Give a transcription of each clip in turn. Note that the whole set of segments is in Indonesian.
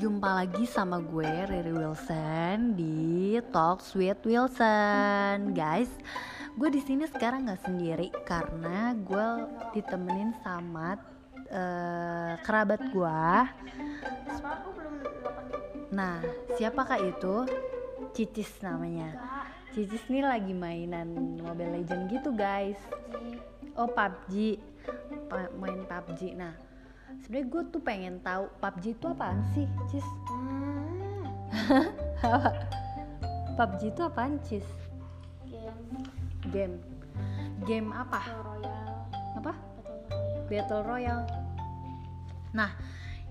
Jumpa lagi sama gue Riri Wilson di Talks with Wilson, guys. Gue di sini sekarang nggak sendiri karena gue ditemenin sama uh, kerabat gue. Nah, siapakah itu? Cicis namanya. Cicis ini lagi mainan Mobile Legend gitu, guys. Oh, PUBG. main PUBG. Nah, sebenarnya gue tuh pengen tahu PUBG itu apaan sih cis? Hmm. PUBG itu apaan cis? Game game. Game apa? Battle Royale. Apa? Battle Royale. Battle Royale. Nah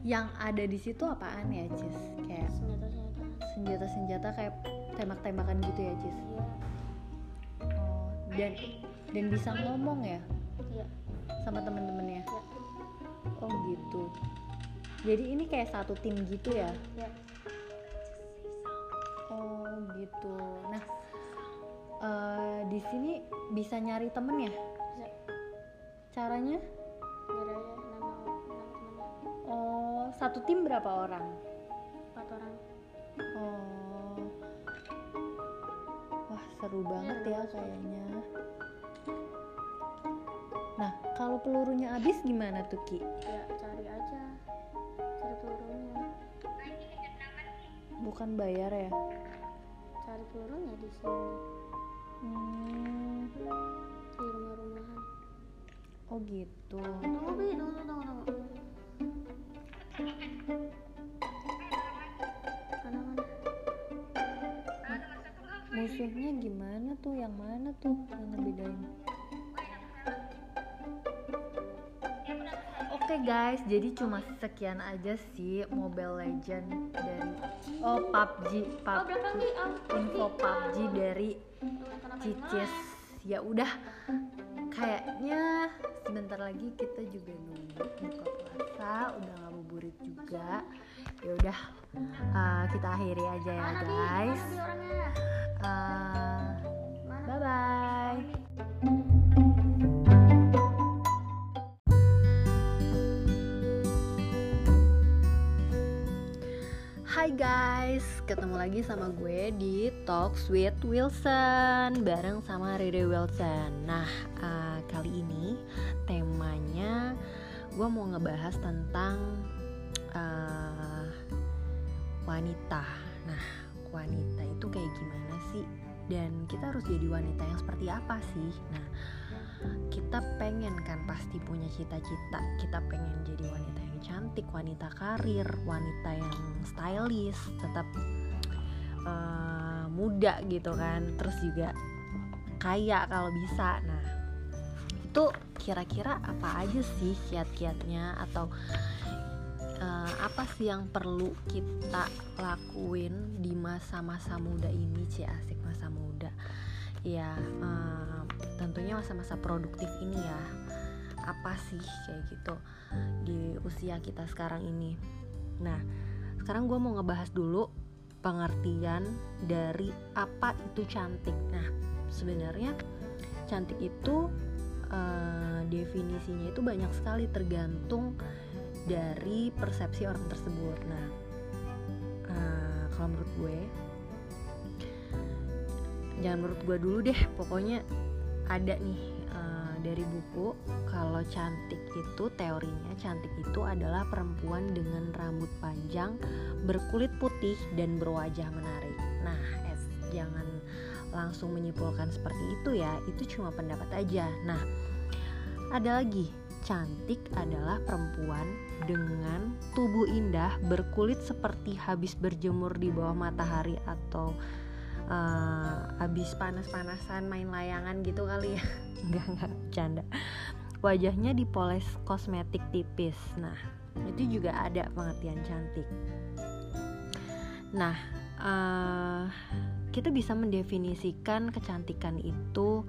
yang ada di situ apaan ya cis? Kayak senjata-senjata. senjata-senjata kayak tembak-tembakan gitu ya cis? Iya. Oh, dan dan bisa ngomong ya? Iya. Sama temen-temennya? Iya oh gitu. Jadi ini kayak satu tim gitu ya? Iya. Oh gitu. Nah eh, di sini bisa nyari temen ya? Bisa. Caranya? Aja nama nama temannya oh satu tim berapa orang? Empat orang. Oh. Wah seru banget ya kayaknya. nah kalau pelurunya habis gimana tuh ki? Ya cari aja. Cari pelurunya. Bukan bayar ya? Cari pelurunya di sini. Hmm, di rumah-rumahan. Oh gitu. Tunggu bi. Tunggu tunggu tunggu mana mana? Musuhnya gimana tuh? Yang mana tuh yang ngebedain Oke guys, jadi cuma sekian aja sih Mobile Legend dari oh PUBG, oh PUBG bi oh info PUBG dari Cicis. Ya udah, kayaknya sebentar lagi kita juga nunggu buka puasa, udah ngabuburit juga. Ya udah, uh, kita akhiri aja ya guys. Uh, bye bye. Hai guys, ketemu lagi sama gue di Talks with Wilson bareng sama Riri Wilson. Nah, uh, kali ini temanya gue mau ngebahas tentang uh, wanita. Nah, wanita itu kayak gimana sih? Dan kita harus jadi wanita yang seperti apa sih? Nah, kita pengen kan pasti punya cita-cita. Kita pengen jadi wanita yang cantik, wanita karir, wanita yang stylish, tetap uh, muda gitu kan. Terus juga kaya kalau bisa. Nah, itu kira-kira apa aja sih kiat-kiatnya atau uh, apa sih yang perlu kita lakuin di masa-masa muda ini sih asik masa muda ya uh, tentunya masa-masa produktif ini ya apa sih kayak gitu di usia kita sekarang ini nah sekarang gue mau ngebahas dulu pengertian dari apa itu cantik nah sebenarnya cantik itu uh, definisinya itu banyak sekali tergantung dari persepsi orang tersebut. Nah, uh, kalau menurut gue, jangan menurut gue dulu deh. Pokoknya ada nih uh, dari buku kalau cantik itu teorinya cantik itu adalah perempuan dengan rambut panjang, berkulit putih dan berwajah menarik. Nah, es jangan langsung menyimpulkan seperti itu ya. Itu cuma pendapat aja. Nah, ada lagi cantik adalah perempuan dengan tubuh indah berkulit seperti habis berjemur di bawah matahari atau uh, habis panas-panasan main layangan gitu kali ya. Nggak nggak canda wajahnya dipoles kosmetik tipis. Nah itu juga ada pengertian cantik. Nah uh, kita bisa mendefinisikan kecantikan itu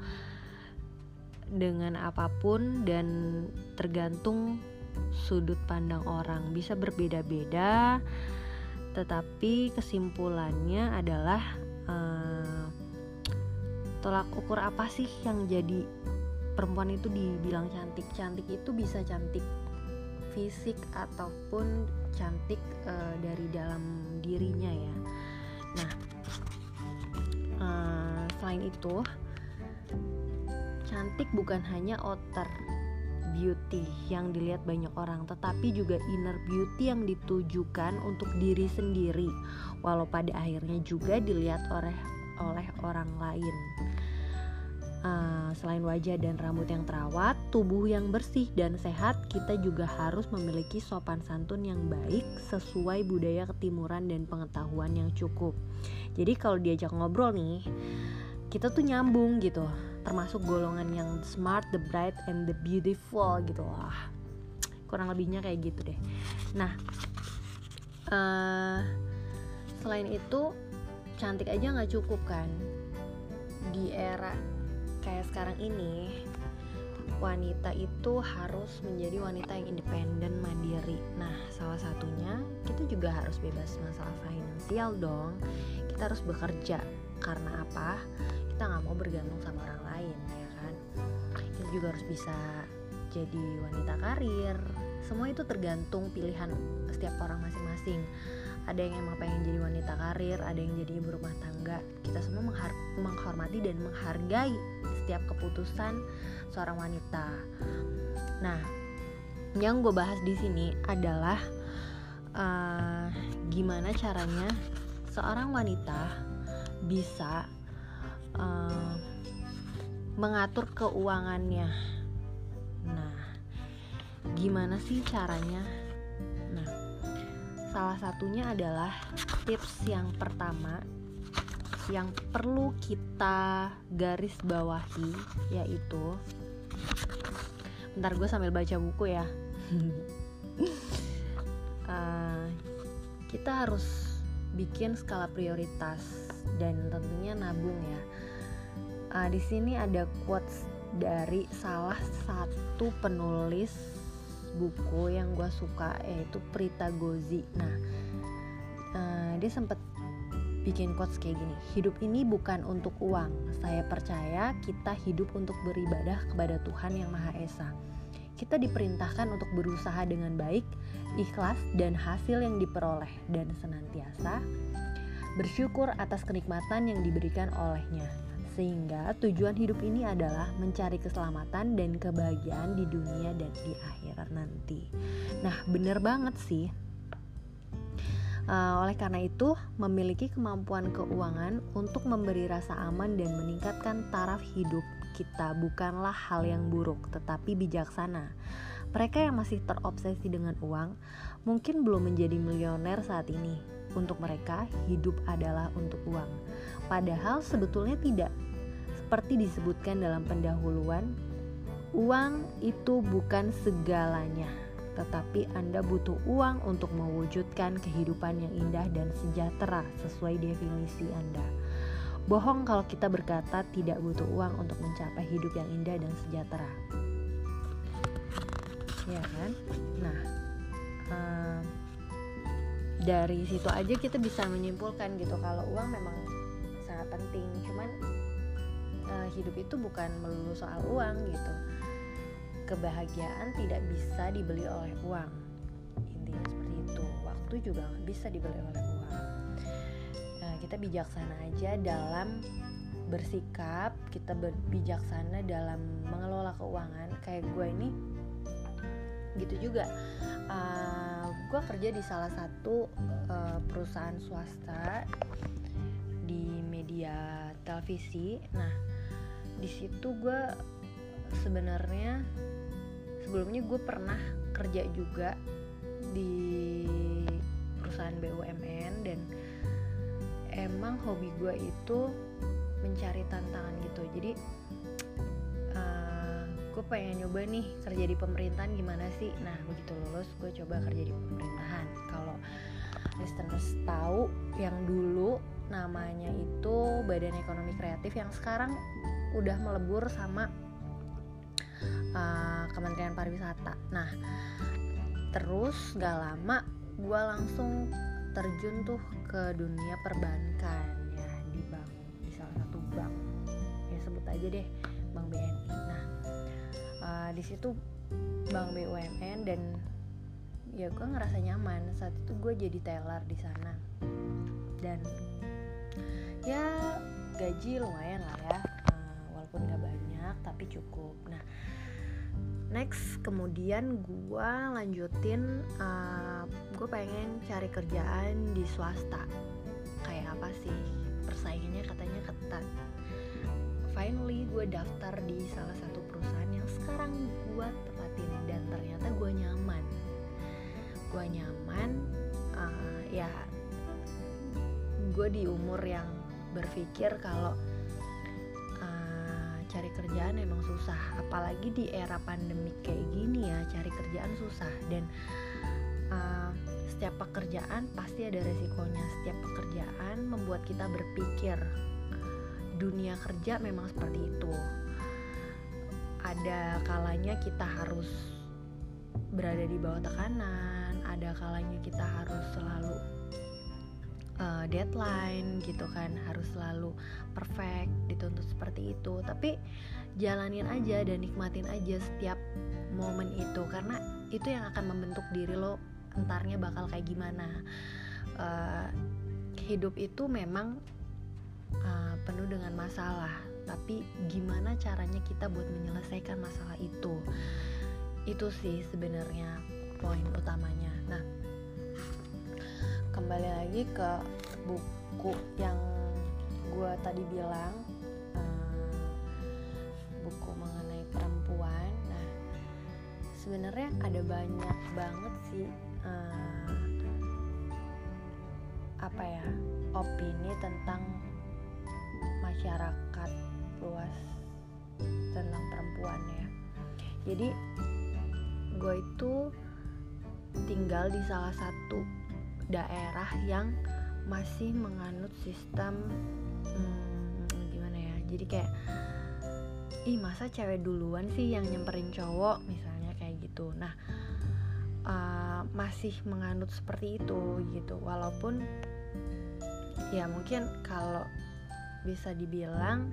dengan apa pun dan tergantung sudut pandang orang. Bisa berbeda-beda tetapi kesimpulannya adalah tolak ukur apa sih yang jadi perempuan itu dibilang cantik? Cantik itu bisa cantik fisik ataupun cantik uh, dari dalam dirinya ya. Nah uh, selain itu cantik bukan hanya outer beauty yang dilihat banyak orang, tetapi juga inner beauty yang ditujukan untuk diri sendiri, walau pada akhirnya juga dilihat oleh oleh orang lain. Uh, selain wajah dan rambut yang terawat, tubuh yang bersih dan sehat, kita juga harus memiliki sopan santun yang baik sesuai budaya ketimuran dan pengetahuan yang cukup. Jadi kalau diajak ngobrol nih, kita tuh nyambung gitu termasuk golongan yang smart, the bright, and the beautiful gitu lah kurang lebihnya kayak gitu deh nah uh, selain itu cantik aja nggak cukup kan? Di era kayak sekarang ini wanita itu harus menjadi wanita yang independen mandiri. Nah salah satunya kita juga harus bebas masalah finansial dong. Kita harus bekerja. Karena apa? Kita nggak mau bergantung sama orang lain ya kan? Kita juga harus bisa jadi wanita karir. Semua itu tergantung pilihan setiap orang masing-masing ada yang emang pengen jadi wanita karir ada yang jadi ibu rumah tangga kita semua menghormati dan menghargai setiap keputusan seorang wanita nah yang gue bahas di sini adalah uh, gimana caranya seorang wanita bisa uh, mengatur keuangannya. Nah, gimana sih caranya? Salah satunya adalah tips yang pertama yang perlu kita garis bawahi yaitu Bentar gue sambil baca buku ya uh, Kita harus bikin skala prioritas dan tentunya nabung ya. Uh, di sini ada quotes dari salah satu penulis buku yang gue suka yaitu Prita Gozi. Nah, uh, dia sempat bikin quotes kayak gini Hidup ini bukan untuk uang Saya percaya kita hidup untuk beribadah kepada Tuhan Yang Maha Esa Kita diperintahkan untuk berusaha dengan baik Ikhlas dan hasil yang diperoleh Dan senantiasa bersyukur atas kenikmatan yang diberikan olehnya. Sehingga tujuan hidup ini adalah mencari keselamatan dan kebahagiaan di dunia dan di akhirat nanti. Nah, bener banget sih. Uh, oleh karena itu, memiliki kemampuan keuangan untuk memberi rasa aman dan meningkatkan taraf hidup kita bukanlah hal yang buruk, tetapi bijaksana. Mereka yang masih terobsesi dengan uang mungkin belum menjadi milioner saat ini, untuk mereka, hidup adalah untuk uang. Padahal sebetulnya tidak. Seperti disebutkan dalam pendahuluan, uang itu bukan segalanya, tetapi Anda butuh uang untuk mewujudkan kehidupan yang indah dan sejahtera sesuai definisi Anda. Bohong kalau kita berkata tidak butuh uang untuk mencapai hidup yang indah dan sejahtera. Ya kan? Nah, um, dari situ aja kita bisa menyimpulkan gitu kalau uang memang sangat penting cuman uh, hidup itu bukan melulu soal uang gitu. Kebahagiaan tidak bisa dibeli oleh uang. Intinya seperti itu. Waktu juga nggak bisa dibeli oleh uang. Nah, kita bijaksana aja dalam bersikap kita bijaksana dalam mengelola keuangan. Kayak gue ini gitu juga. Uh, gue kerja di salah satu uh, perusahaan swasta di media televisi. Nah di situ gue sebenarnya sebelumnya gue pernah kerja juga di perusahaan BUMN dan emang hobi gue itu mencari tantangan gitu. Jadi gue pengen nyoba nih kerja di pemerintahan gimana sih? Nah begitu lulus gue coba kerja di pemerintahan. Kalau listeners tahu yang dulu namanya itu Badan Ekonomi Kreatif yang sekarang udah melebur sama uh, Kementerian Pariwisata. Nah terus gak lama gue langsung terjun tuh ke dunia perbankan ya di bank di salah satu bank. Ya sebut aja deh Bank BNI nah uh, di situ Bank BUMN dan ya gue ngerasa nyaman. Saat itu gue jadi teller di sana. Dan ya gaji lumayan lah ya banyak tapi cukup. Nah next kemudian gue lanjutin uh, gue pengen cari kerjaan di swasta. Kayak apa sih? Persaingannya katanya ketat. Finally gue daftar di salah satu perusahaan yang sekarang gue tepatin dan ternyata gue nyaman. Gue nyaman uh, ya gue di umur yang berpikir kalau cari kerjaan emang susah apalagi di era pandemik kayak gini ya cari kerjaan susah. Dan uh, setiap pekerjaan pasti ada resikonya. Setiap pekerjaan membuat kita berpikir dunia kerja memang seperti itu. Ada kalanya kita harus berada di bawah tekanan ada kalanya kita harus selalu uh, deadline gitu kan harus selalu perfect dituntut seperti itu. Tapi jalanin aja dan nikmatin aja setiap momen itu karena itu yang akan membentuk diri lo entarnya bakal kayak gimana. Uh, hidup itu memang uh, penuh dengan masalah tapi gimana caranya kita buat menyelesaikan masalah itu? Itu sih sebenarnya poin utamanya. Nah kembali lagi ke buku yang gue tadi bilang uh, buku mengenai perempuan. Nah sebenarnya ada banyak banget sih uh, apa ya opini tentang masyarakat luas tentang perempuan ya. Jadi gue itu tinggal di salah satu daerah yang masih menganut sistem hmm, gimana ya jadi kayak ih masa cewek duluan sih yang nyemperin cowok? misalnya kayak gitu. Nah uh, masih menganut seperti itu gitu. Walaupun ya mungkin kalau bisa dibilang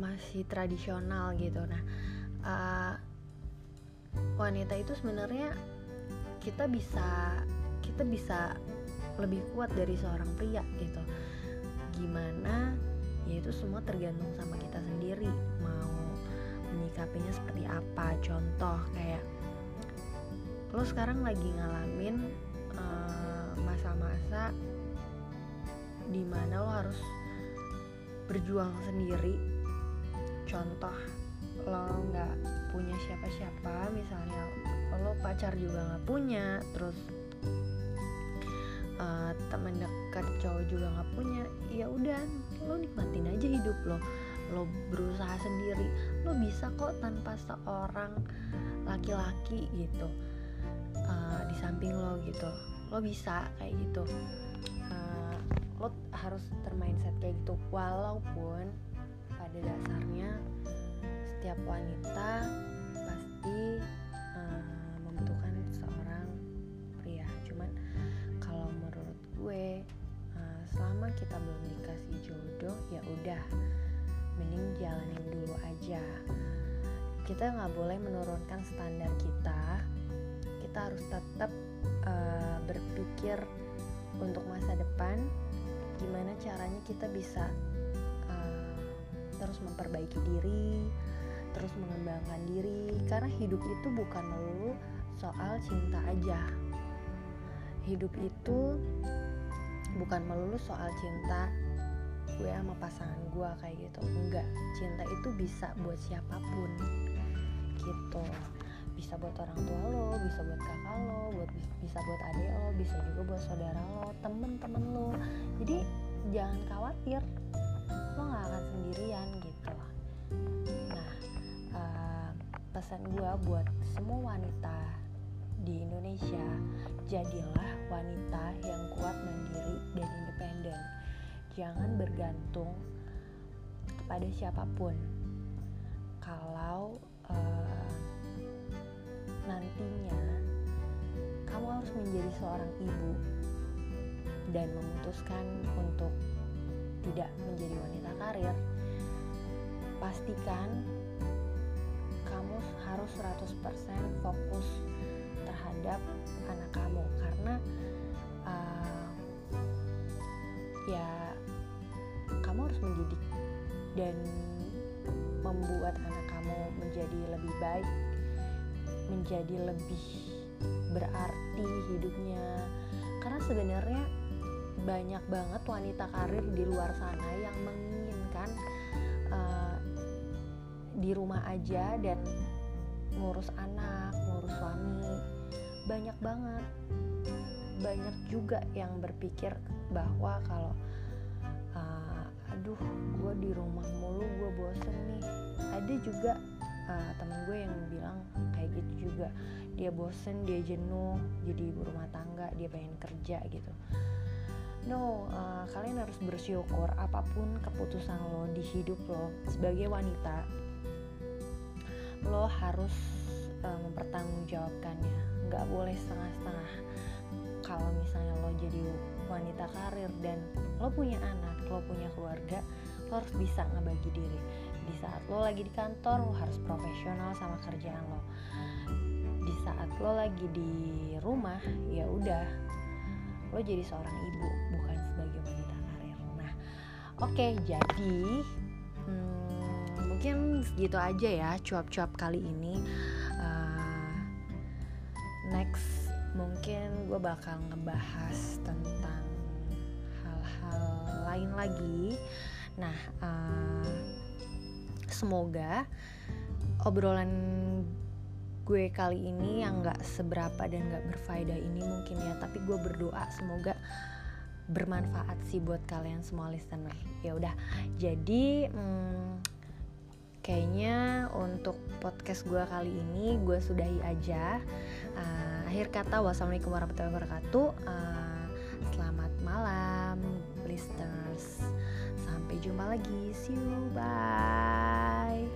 masih tradisional gitu. Nah uh, wanita itu sebenarnya kita bisa kita bisa lebih kuat dari seorang pria gitu. Gimana ya itu semua tergantung sama kita sendiri. Mau menyikapinya seperti apa. Contoh kayak lo sekarang lagi ngalamin uh, masa-masa di mana lo harus berjuang sendiri. Contoh lo nggak punya siapa-siapa misalnya lo pacar juga nggak punya terus uh, teman dekat cowok juga nggak punya ya udah lo nikmatin aja hidup lo. Lo berusaha sendiri. Lo bisa kok tanpa seorang laki-laki gitu uh, di samping lo gitu. Lo bisa kayak gitu. Uh, lo harus termindset kayak gitu. Walaupun pada dasarnya setiap wanita kita nggak boleh menurunkan standar kita. Kita harus tetap uh, berpikir untuk masa depan gimana caranya kita bisa uh, terus memperbaiki diri terus mengembangkan diri. Karena hidup itu bukan melulu soal cinta aja. Hidup itu bukan melulu soal cinta gue sama pasangan gue kayak gitu. Enggak cinta itu bisa buat siapa pun gitu. Bisa buat orang tua lo bisa buat kakak lo buat bisa buat adik lo bisa juga buat saudara lo temen-temen lo. Jadi jangan khawatir. Lo nggak akan sendirian gitu. Nah uh, pesan gue buat semua wanita di Indonesia jadilah wanita yang kuat mandiri dan independen. Jangan bergantung kepada siapa pun. Kalau uh, nantinya kamu harus menjadi seorang ibu dan memutuskan untuk tidak menjadi wanita karir pastikan kamu harus 100% fokus terhadap terhadap anak kamu. Karena uh, ya kamu harus mendidik dan membuat anak kamu menjadi lebih baik menjadi lebih berarti hidupnya karena sebenarnya banyak banget wanita karir di luar sana yang menginginkan uh, di rumah aja dan ngurus anak, ngurus suami, banyak banget. Banyak juga yang berpikir bahwa kalau Ada juga uh, temen gue yang bilang kayak gitu juga. Dia bosen, dia jenuh, jadi ibu rumah tangga, dia pengen kerja gitu. No uh, kalian harus bersyukur apa pun keputusan lo di hidup lo sebagai wanita lo harus uh, mempertanggungjawabkannya. Nggak boleh setengah-setengah kalau misalnya lo jadi wanita karir dan lo punya anak lo punya keluarga lo harus bisa ngebagi diri lo lagi di kantor lo harus profesional sama kerjaan lo. Di saat lo lagi di rumah ya udah lo jadi seorang ibu bukan sebagai wanita karir. Nah oke okay, jadi hmm, mungkin segitu aja ya cuap-cuap kali ini. Uh, next mungkin gue bakal ngebahas tentang hal-hal lain lagi. Nah uh, semoga obrolan gue kali ini yang gak seberapa dan gak berfaedah ini mungkin ya. Tapi gue berdoa semoga bermanfaat sih buat kalian semua listener. Ya udah jadi hmm, kayaknya untuk podcast gue kali ini gue sudahi aja. Uh, akhir kata wassalamualaikum warahmatullahi wabarakatuh. Uh, selamat malam listeners Sampai jumpa lagi. See you. Bye.